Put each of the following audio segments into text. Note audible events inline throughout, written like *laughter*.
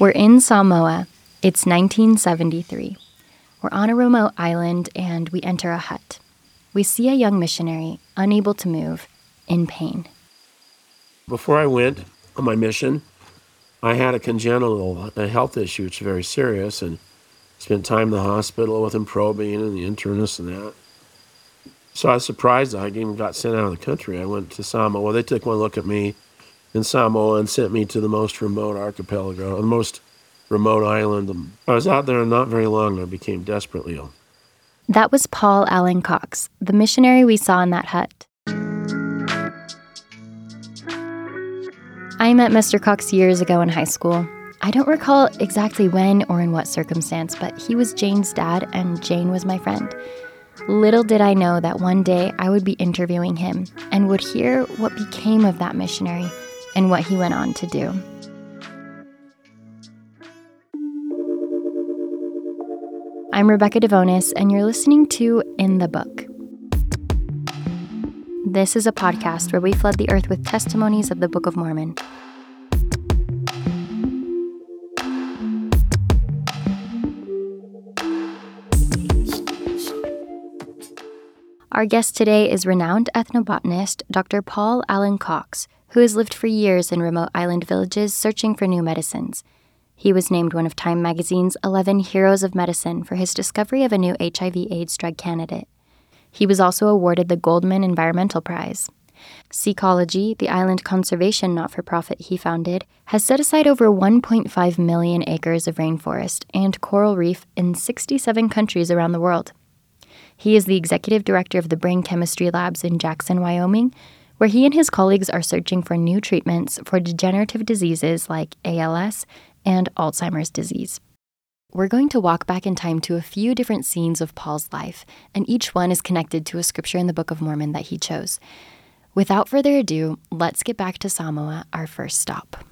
We're in Samoa. It's 1973. We're on a remote island and we enter a hut. We see a young missionary, unable to move, in pain. Before I went on my mission, I had a congenital uh, a health issue, which is very serious, and spent time in the hospital with him probing and the internist and that. So I was surprised I even got sent out of the country. I went to Samoa. Well, they took one look at me in Samoa and sent me to the most remote archipelago, the most remote island. I was out there not very long. And I became desperately ill. That was Paul Alan Cox, the missionary we saw in that hut. I met Mr. Cox years ago in high school. I don't recall exactly when or in what circumstance, but he was Jane's dad and Jane was my friend. Little did I know that one day I would be interviewing him and would hear what became of that missionary and what he went on to do. I'm Rebecca Devonis, and you're listening to In the Book. This is a podcast where we flood the earth with testimonies of the Book of Mormon. Our guest today is renowned ethnobotanist Dr. Paul Alan Cox, who has lived for years in remote island villages searching for new medicines. He was named one of Time magazine's 11 Heroes of Medicine for his discovery of a new HIV/AIDS drug candidate. He was also awarded the Goldman Environmental Prize. Seacology, the island conservation not for profit he founded, has set aside over 1.5 million acres of rainforest and coral reef in 67 countries around the world. He is the executive director of the Brain Chemistry Labs in Jackson, Wyoming, where he and his colleagues are searching for new treatments for degenerative diseases like ALS and Alzheimer's disease. We're going to walk back in time to a few different scenes of Paul's life, and each one is connected to a scripture in the Book of Mormon that he chose. Without further ado, let's get back to Samoa, our first stop.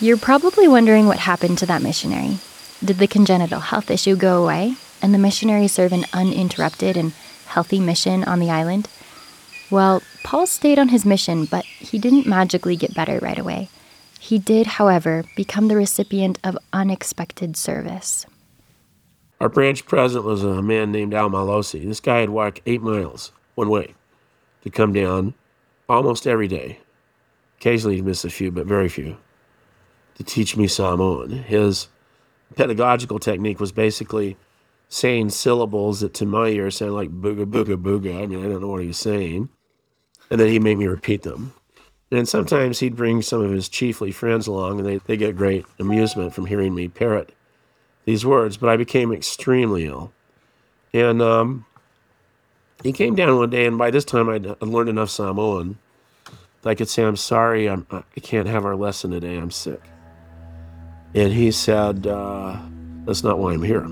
You're probably wondering what happened to that missionary. Did the congenital health issue go away and the missionary serve an uninterrupted and healthy mission on the island? Well, Paul stayed on his mission, but he didn't magically get better right away. He did, however, become the recipient of unexpected service. Our branch president was a man named Al Malosi. This guy had walked eight miles one way to come down almost every day. Occasionally he'd miss a few, but very few, to teach me Samoan. His pedagogical technique was basically saying syllables that to my ear sound like booga booga booga. I mean, I don't know what he's saying. And then he made me repeat them. And sometimes he'd bring some of his chiefly friends along, and they, they get great amusement from hearing me parrot these words. But I became extremely ill. And um, he came down one day, and by this time I'd learned enough Samoan that I could say, I'm sorry, I'm, I can't have our lesson today, I'm sick. And he said, uh, That's not why I'm here.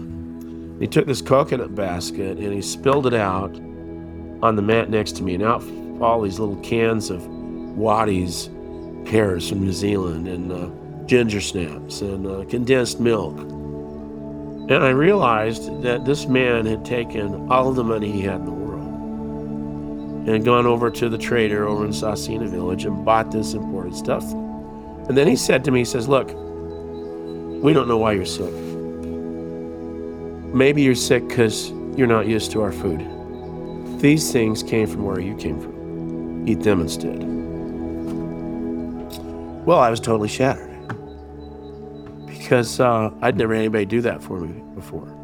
He took this coconut basket and he spilled it out on the mat next to me, and out all these little cans of Wattie's pears from New Zealand and uh, ginger snaps and uh, condensed milk. And I realized that this man had taken all the money he had in the world and gone over to the trader over in Sasina village and bought this imported stuff. And then he said to me, he says, Look, we don't know why you're sick. Maybe you're sick because you're not used to our food. These things came from where you came from. Eat them instead. Well, I was totally shattered because uh, I'd never had anybody do that for me before.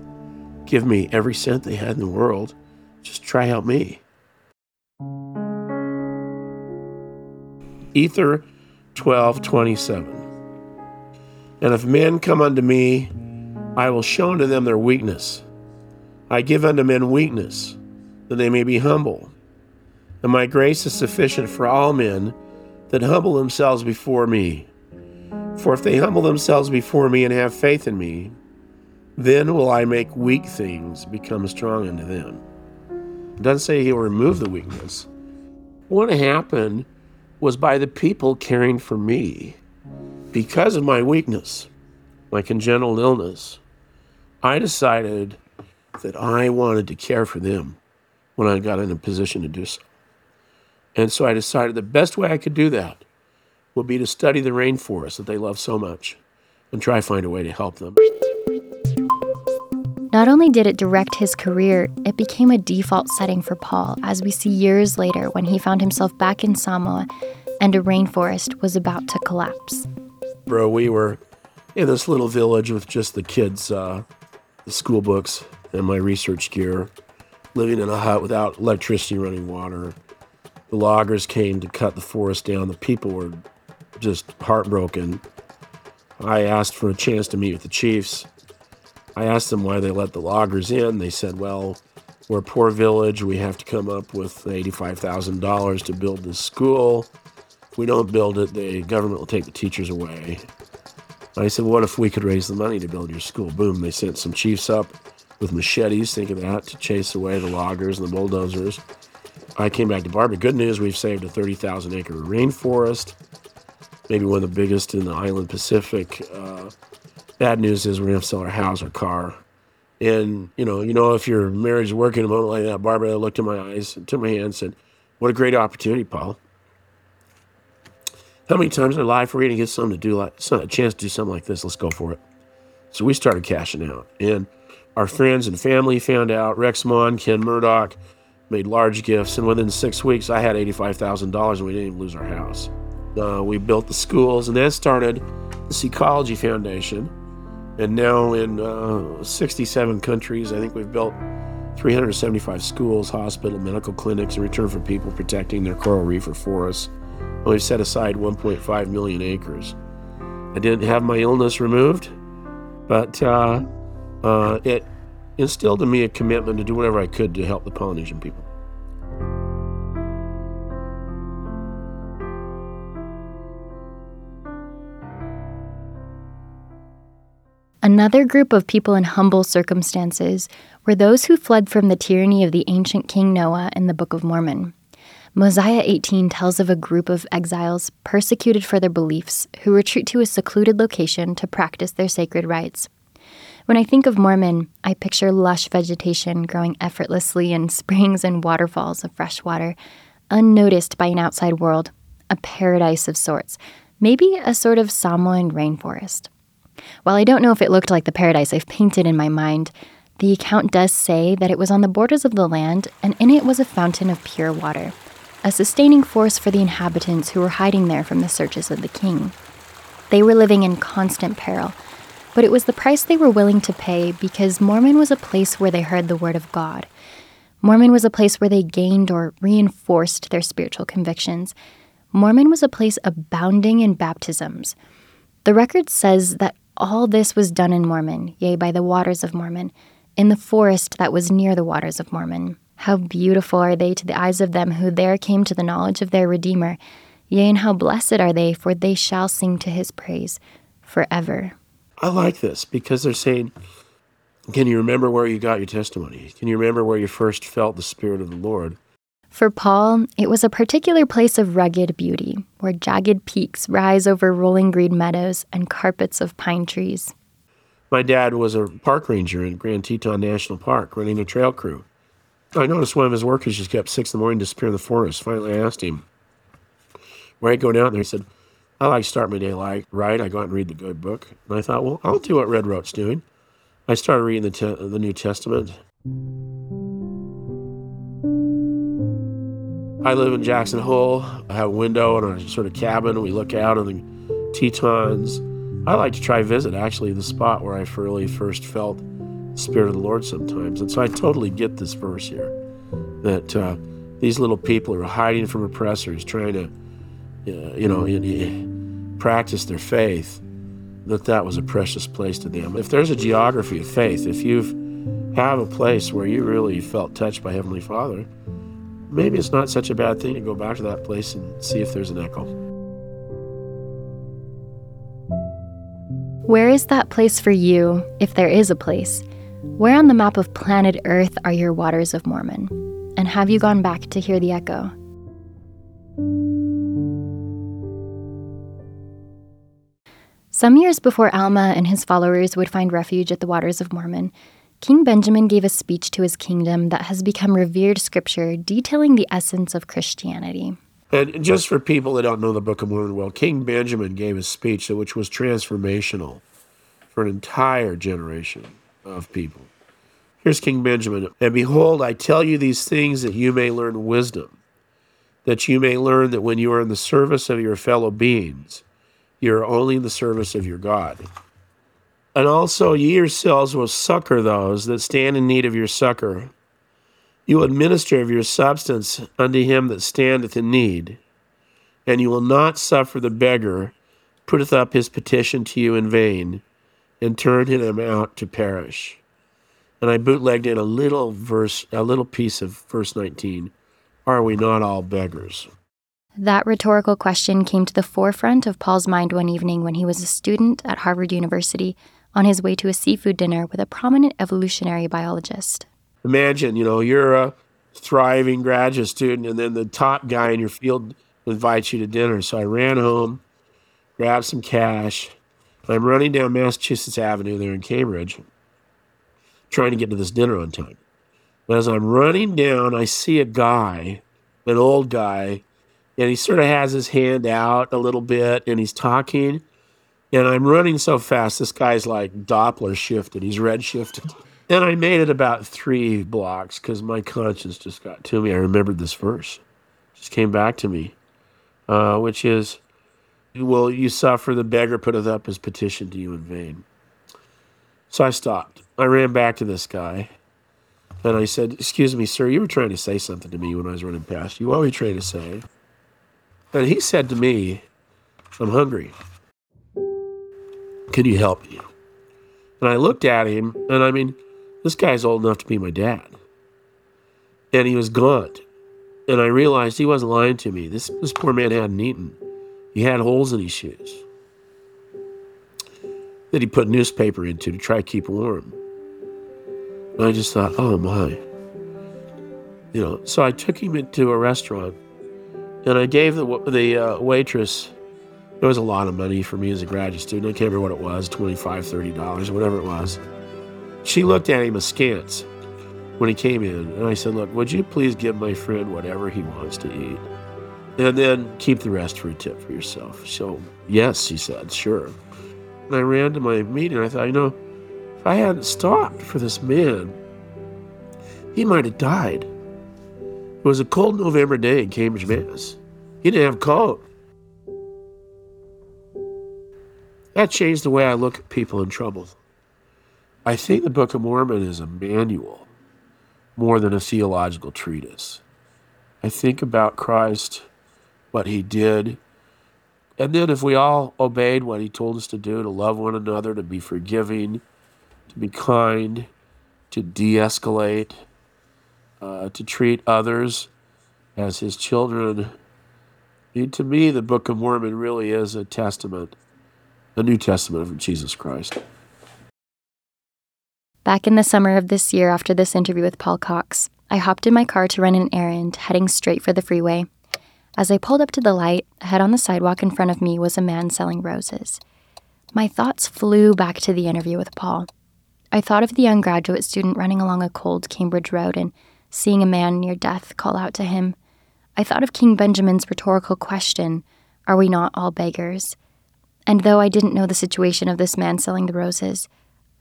Give me every cent they had in the world. Just try help me. Ether 1227. And if men come unto me, I will show unto them their weakness. I give unto men weakness, that they may be humble. And my grace is sufficient for all men that humble themselves before me. For if they humble themselves before me and have faith in me, then will I make weak things become strong unto them. It doesn't say he'll remove the weakness. What happened was by the people caring for me because of my weakness, my congenital illness, I decided that I wanted to care for them when I got in a position to do so. And so I decided the best way I could do that would be to study the rainforest that they love so much and try to find a way to help them. Not only did it direct his career, it became a default setting for Paul, as we see years later when he found himself back in Samoa and a rainforest was about to collapse. Bro, we were in this little village with just the kids, uh, the school books, and my research gear, living in a hut without electricity, running water. The loggers came to cut the forest down. The people were just heartbroken. I asked for a chance to meet with the chiefs. I asked them why they let the loggers in. They said, well, we're a poor village. We have to come up with $85,000 to build this school. If we don't build it, the government will take the teachers away. I said, what if we could raise the money to build your school? Boom, they sent some chiefs up with machetes, think of that, to chase away the loggers and the bulldozers. I came back to Barbara. Good news, we've saved a 30,000 acre rainforest, maybe one of the biggest in the island Pacific. Uh, bad news is we're going to sell our house or car. And, you know, you know, if your marriage is working a moment like that, Barbara looked in my eyes, took my hand, and said, What a great opportunity, Paul. How many times in our life are we going to get something to do like a chance to do something like this? Let's go for it. So we started cashing out. And our friends and family found out. Rex Maughan, Ken Murdoch made large gifts. And within six weeks, I had $85,000 and we didn't even lose our house. Uh, we built the schools and then started the Seacology Foundation. And now in uh, 67 countries, I think we've built 375 schools, hospital, medical clinics in return for people protecting their coral reef or forests. We've set aside 1.5 million acres. I didn't have my illness removed, but uh, uh, it instilled in me a commitment to do whatever I could to help the Polynesian people. Another group of people in humble circumstances were those who fled from the tyranny of the ancient King Noah in the Book of Mormon. Mosiah 18 tells of a group of exiles persecuted for their beliefs who retreat to a secluded location to practice their sacred rites. When I think of Mormon, I picture lush vegetation growing effortlessly in *laughs* springs and waterfalls of fresh water, unnoticed by an outside world, a paradise of sorts, maybe a sort of Samoan rainforest. While I don't know if it looked like the paradise I've painted in my mind, the account does say that it was on the borders of the land and in it was a fountain of pure water a sustaining force for the inhabitants who were hiding there from the searches of the king. They were living in constant peril, but it was the price they were willing to pay because Mormon was a place where they heard the word of God. Mormon was a place where they gained or reinforced their spiritual convictions. Mormon was a place abounding in baptisms. The record says that all this was done in Mormon, yea, by the waters of Mormon, in the forest that was near the waters of Mormon. How beautiful are they to the eyes of them who there came to the knowledge of their Redeemer. Yea, and how blessed are they, for they shall sing to his praise forever. I like this because they're saying, Can you remember where you got your testimony? Can you remember where you first felt the Spirit of the Lord? For Paul, it was a particular place of rugged beauty, where jagged peaks rise over rolling green meadows and carpets of pine trees. My dad was a park ranger in Grand Teton National Park, running a trail crew. I noticed one of his workers just kept six in the morning disappearing in the forest. Finally, I asked him where I go down there. He said, I like to start my day like right. I go out and read the good book. And I thought, well, I'll do what Red Roach's doing. I started reading the, te- the New Testament. I live in Jackson Hole. I have a window and a sort of cabin. We look out on the Tetons. I like to try visit actually the spot where I really first felt Spirit of the Lord sometimes. And so I totally get this verse here that uh, these little people are hiding from oppressors, trying to, uh, you know, practice their faith, that that was a precious place to them. If there's a geography of faith, if you have a place where you really felt touched by Heavenly Father, maybe it's not such a bad thing to go back to that place and see if there's an echo. Where is that place for you, if there is a place? Where on the map of planet Earth are your waters of Mormon? And have you gone back to hear the echo? Some years before Alma and his followers would find refuge at the waters of Mormon, King Benjamin gave a speech to his kingdom that has become revered scripture detailing the essence of Christianity. And just for people that don't know the Book of Mormon well, King Benjamin gave a speech which was transformational for an entire generation of people. Here's King Benjamin. And behold, I tell you these things that you may learn wisdom, that you may learn that when you are in the service of your fellow beings, you are only in the service of your God. And also, ye yourselves will succor those that stand in need of your succor. You will administer of your substance unto him that standeth in need, and you will not suffer the beggar putteth up his petition to you in vain, and turned him out to perish. And I bootlegged in a little verse, a little piece of verse 19. Are we not all beggars? That rhetorical question came to the forefront of Paul's mind one evening when he was a student at Harvard University on his way to a seafood dinner with a prominent evolutionary biologist. Imagine, you know, you're a thriving graduate student, and then the top guy in your field invites you to dinner. So I ran home, grabbed some cash. I'm running down Massachusetts Avenue there in Cambridge, trying to get to this dinner on time. But as I'm running down, I see a guy, an old guy, and he sort of has his hand out a little bit and he's talking. And I'm running so fast, this guy's like Doppler shifted. He's red shifted. *laughs* And I made it about three blocks because my conscience just got to me. I remembered this verse, just came back to me, uh, which is, Will you suffer the beggar putteth up his petition to you in vain? So I stopped. I ran back to this guy and I said, Excuse me, sir, you were trying to say something to me when I was running past you. What were you trying to say? And he said to me, I'm hungry. Can you help me? And I looked at him, and I mean, this guy's old enough to be my dad. And he was gaunt. And I realized he wasn't lying to me. This, this poor man hadn't eaten. He had holes in his shoes that he put newspaper into to try to keep warm. And I just thought, oh my. You know, so I took him into a restaurant and I gave the, the uh, waitress, it was a lot of money for me as a graduate student. I can't remember what it was $25, $30, whatever it was. She looked at him askance when he came in. And I said, Look, would you please give my friend whatever he wants to eat? And then keep the rest for a tip for yourself. So, yes, he said, sure. And I ran to my meeting. I thought, you know, if I hadn't stopped for this man, he might have died. It was a cold November day in Cambridge, Mass. He didn't have a coat. That changed the way I look at people in trouble. I think the Book of Mormon is a manual more than a theological treatise. I think about Christ, what he did, and then if we all obeyed what he told us to do, to love one another, to be forgiving, to be kind, to de escalate, uh, to treat others as his children. I mean, to me, the Book of Mormon really is a testament, a New Testament of Jesus Christ. Back in the summer of this year, after this interview with Paul Cox, I hopped in my car to run an errand, heading straight for the freeway. As I pulled up to the light, ahead on the sidewalk in front of me was a man selling roses. My thoughts flew back to the interview with Paul. I thought of the young graduate student running along a cold Cambridge road and seeing a man near death call out to him. I thought of King Benjamin's rhetorical question Are we not all beggars? And though I didn't know the situation of this man selling the roses,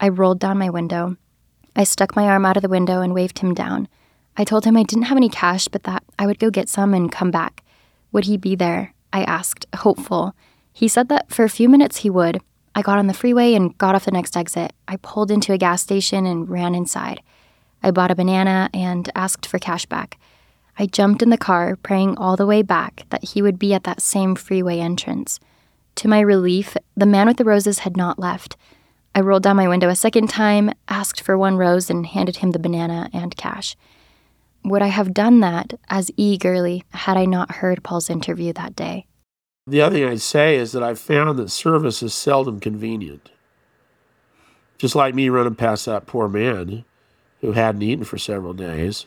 I rolled down my window. I stuck my arm out of the window and waved him down. I told him I didn't have any cash, but that I would go get some and come back. Would he be there? I asked, hopeful. He said that for a few minutes he would. I got on the freeway and got off the next exit. I pulled into a gas station and ran inside. I bought a banana and asked for cash back. I jumped in the car, praying all the way back that he would be at that same freeway entrance. To my relief, the man with the roses had not left. I rolled down my window a second time, asked for one rose, and handed him the banana and cash. Would I have done that as eagerly had I not heard Paul's interview that day? The other thing I'd say is that I've found that service is seldom convenient. Just like me running past that poor man who hadn't eaten for several days.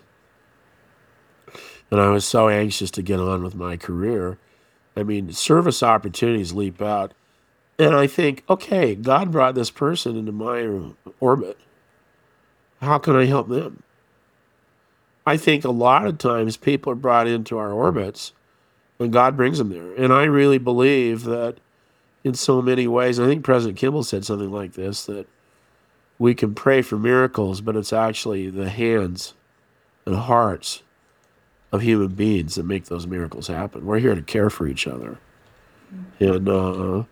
And I was so anxious to get on with my career. I mean, service opportunities leap out. And I think, okay, God brought this person into my orbit. How can I help them? I think a lot of times people are brought into our orbits when God brings them there. And I really believe that in so many ways, I think President Kimball said something like this that we can pray for miracles, but it's actually the hands and hearts of human beings that make those miracles happen. We're here to care for each other. And uh,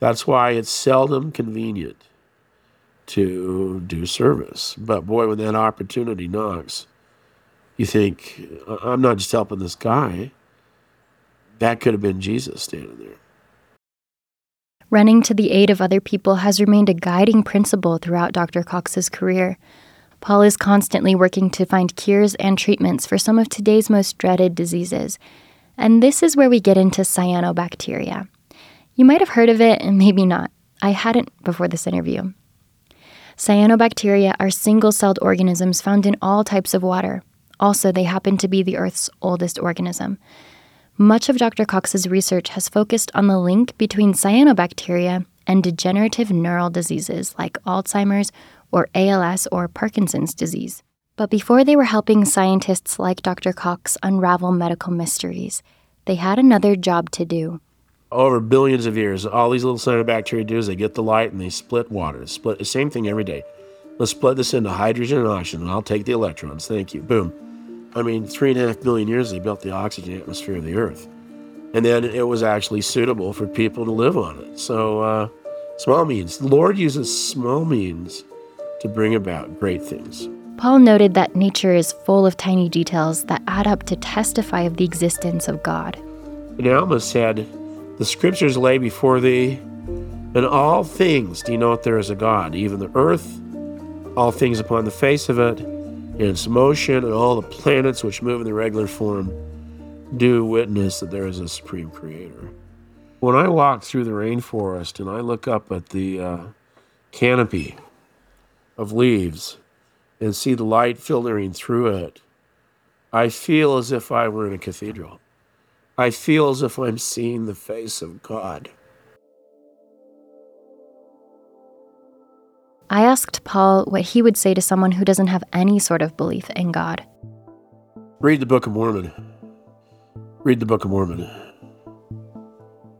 that's why it's seldom convenient to do service. But boy, when that opportunity knocks, you think, I'm not just helping this guy. That could have been Jesus standing there. Running to the aid of other people has remained a guiding principle throughout Dr. Cox's career. Paul is constantly working to find cures and treatments for some of today's most dreaded diseases. And this is where we get into cyanobacteria. You might have heard of it, and maybe not. I hadn't before this interview. Cyanobacteria are single celled organisms found in all types of water. Also, they happen to be the Earth's oldest organism. Much of Dr. Cox's research has focused on the link between cyanobacteria and degenerative neural diseases like Alzheimer's or ALS or Parkinson's disease. But before they were helping scientists like Dr. Cox unravel medical mysteries, they had another job to do. Over billions of years, all these little cyanobacteria do is they get the light and they split water. Split the same thing every day. Let's split this into hydrogen and oxygen, and I'll take the electrons. Thank you. Boom. I mean, three and a half billion years they built the oxygen atmosphere of the Earth. And then it was actually suitable for people to live on it. So, uh, small means. The Lord uses small means to bring about great things. Paul noted that nature is full of tiny details that add up to testify of the existence of God. And Alma said, The scriptures lay before thee, and all things denote there is a God, even the earth, all things upon the face of it, its motion, and all the planets which move in the regular form do witness that there is a supreme creator. When I walk through the rainforest and I look up at the uh, canopy of leaves and see the light filtering through it, I feel as if I were in a cathedral. I feel as if I'm seeing the face of God. I asked Paul what he would say to someone who doesn't have any sort of belief in God. Read the Book of Mormon. Read the Book of Mormon.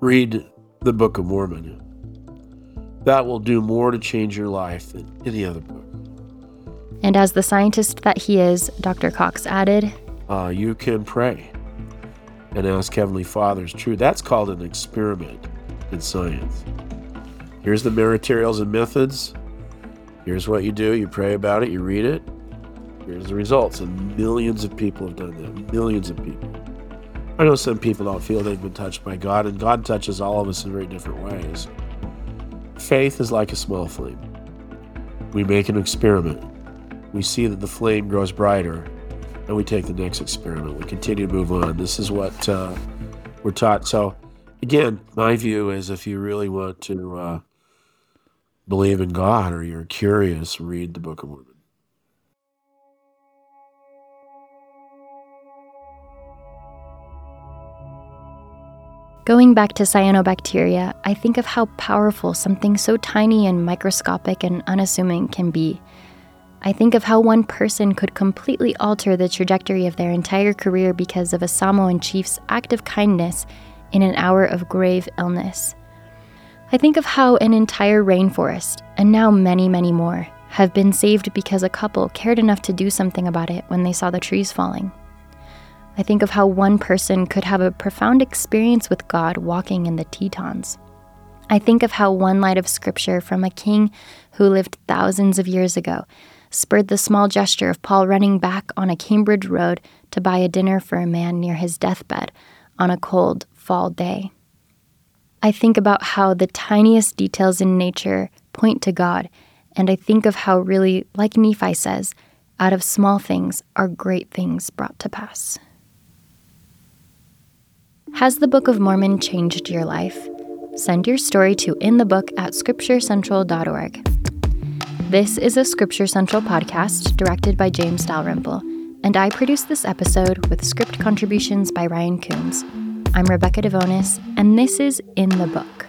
Read the Book of Mormon. That will do more to change your life than any other book. And as the scientist that he is, Dr. Cox added, uh, You can pray and ask Heavenly Father's true. That's called an experiment in science. Here's the materials and methods. Here's what you do. You pray about it, you read it. Here's the results. And millions of people have done that. Millions of people. I know some people don't feel they've been touched by God, and God touches all of us in very different ways. Faith is like a small flame. We make an experiment. We see that the flame grows brighter, and we take the next experiment. We continue to move on. This is what uh, we're taught. So, again, my view is if you really want to uh, believe in God or you're curious, read the Book of Mormon. Going back to cyanobacteria, I think of how powerful something so tiny and microscopic and unassuming can be. I think of how one person could completely alter the trajectory of their entire career because of a Samoan chief's act of kindness in an hour of grave illness. I think of how an entire rainforest, and now many, many more, have been saved because a couple cared enough to do something about it when they saw the trees falling. I think of how one person could have a profound experience with God walking in the Tetons. I think of how one line of scripture from a king who lived thousands of years ago spurred the small gesture of Paul running back on a Cambridge road to buy a dinner for a man near his deathbed on a cold fall day. I think about how the tiniest details in nature point to God, and I think of how, really, like Nephi says, out of small things are great things brought to pass. Has the Book of Mormon changed your life? Send your story to inthebook at scripturecentral.org. This is a Scripture Central podcast directed by James Dalrymple, and I produced this episode with script contributions by Ryan Coons. I'm Rebecca Devonis, and this is In the Book.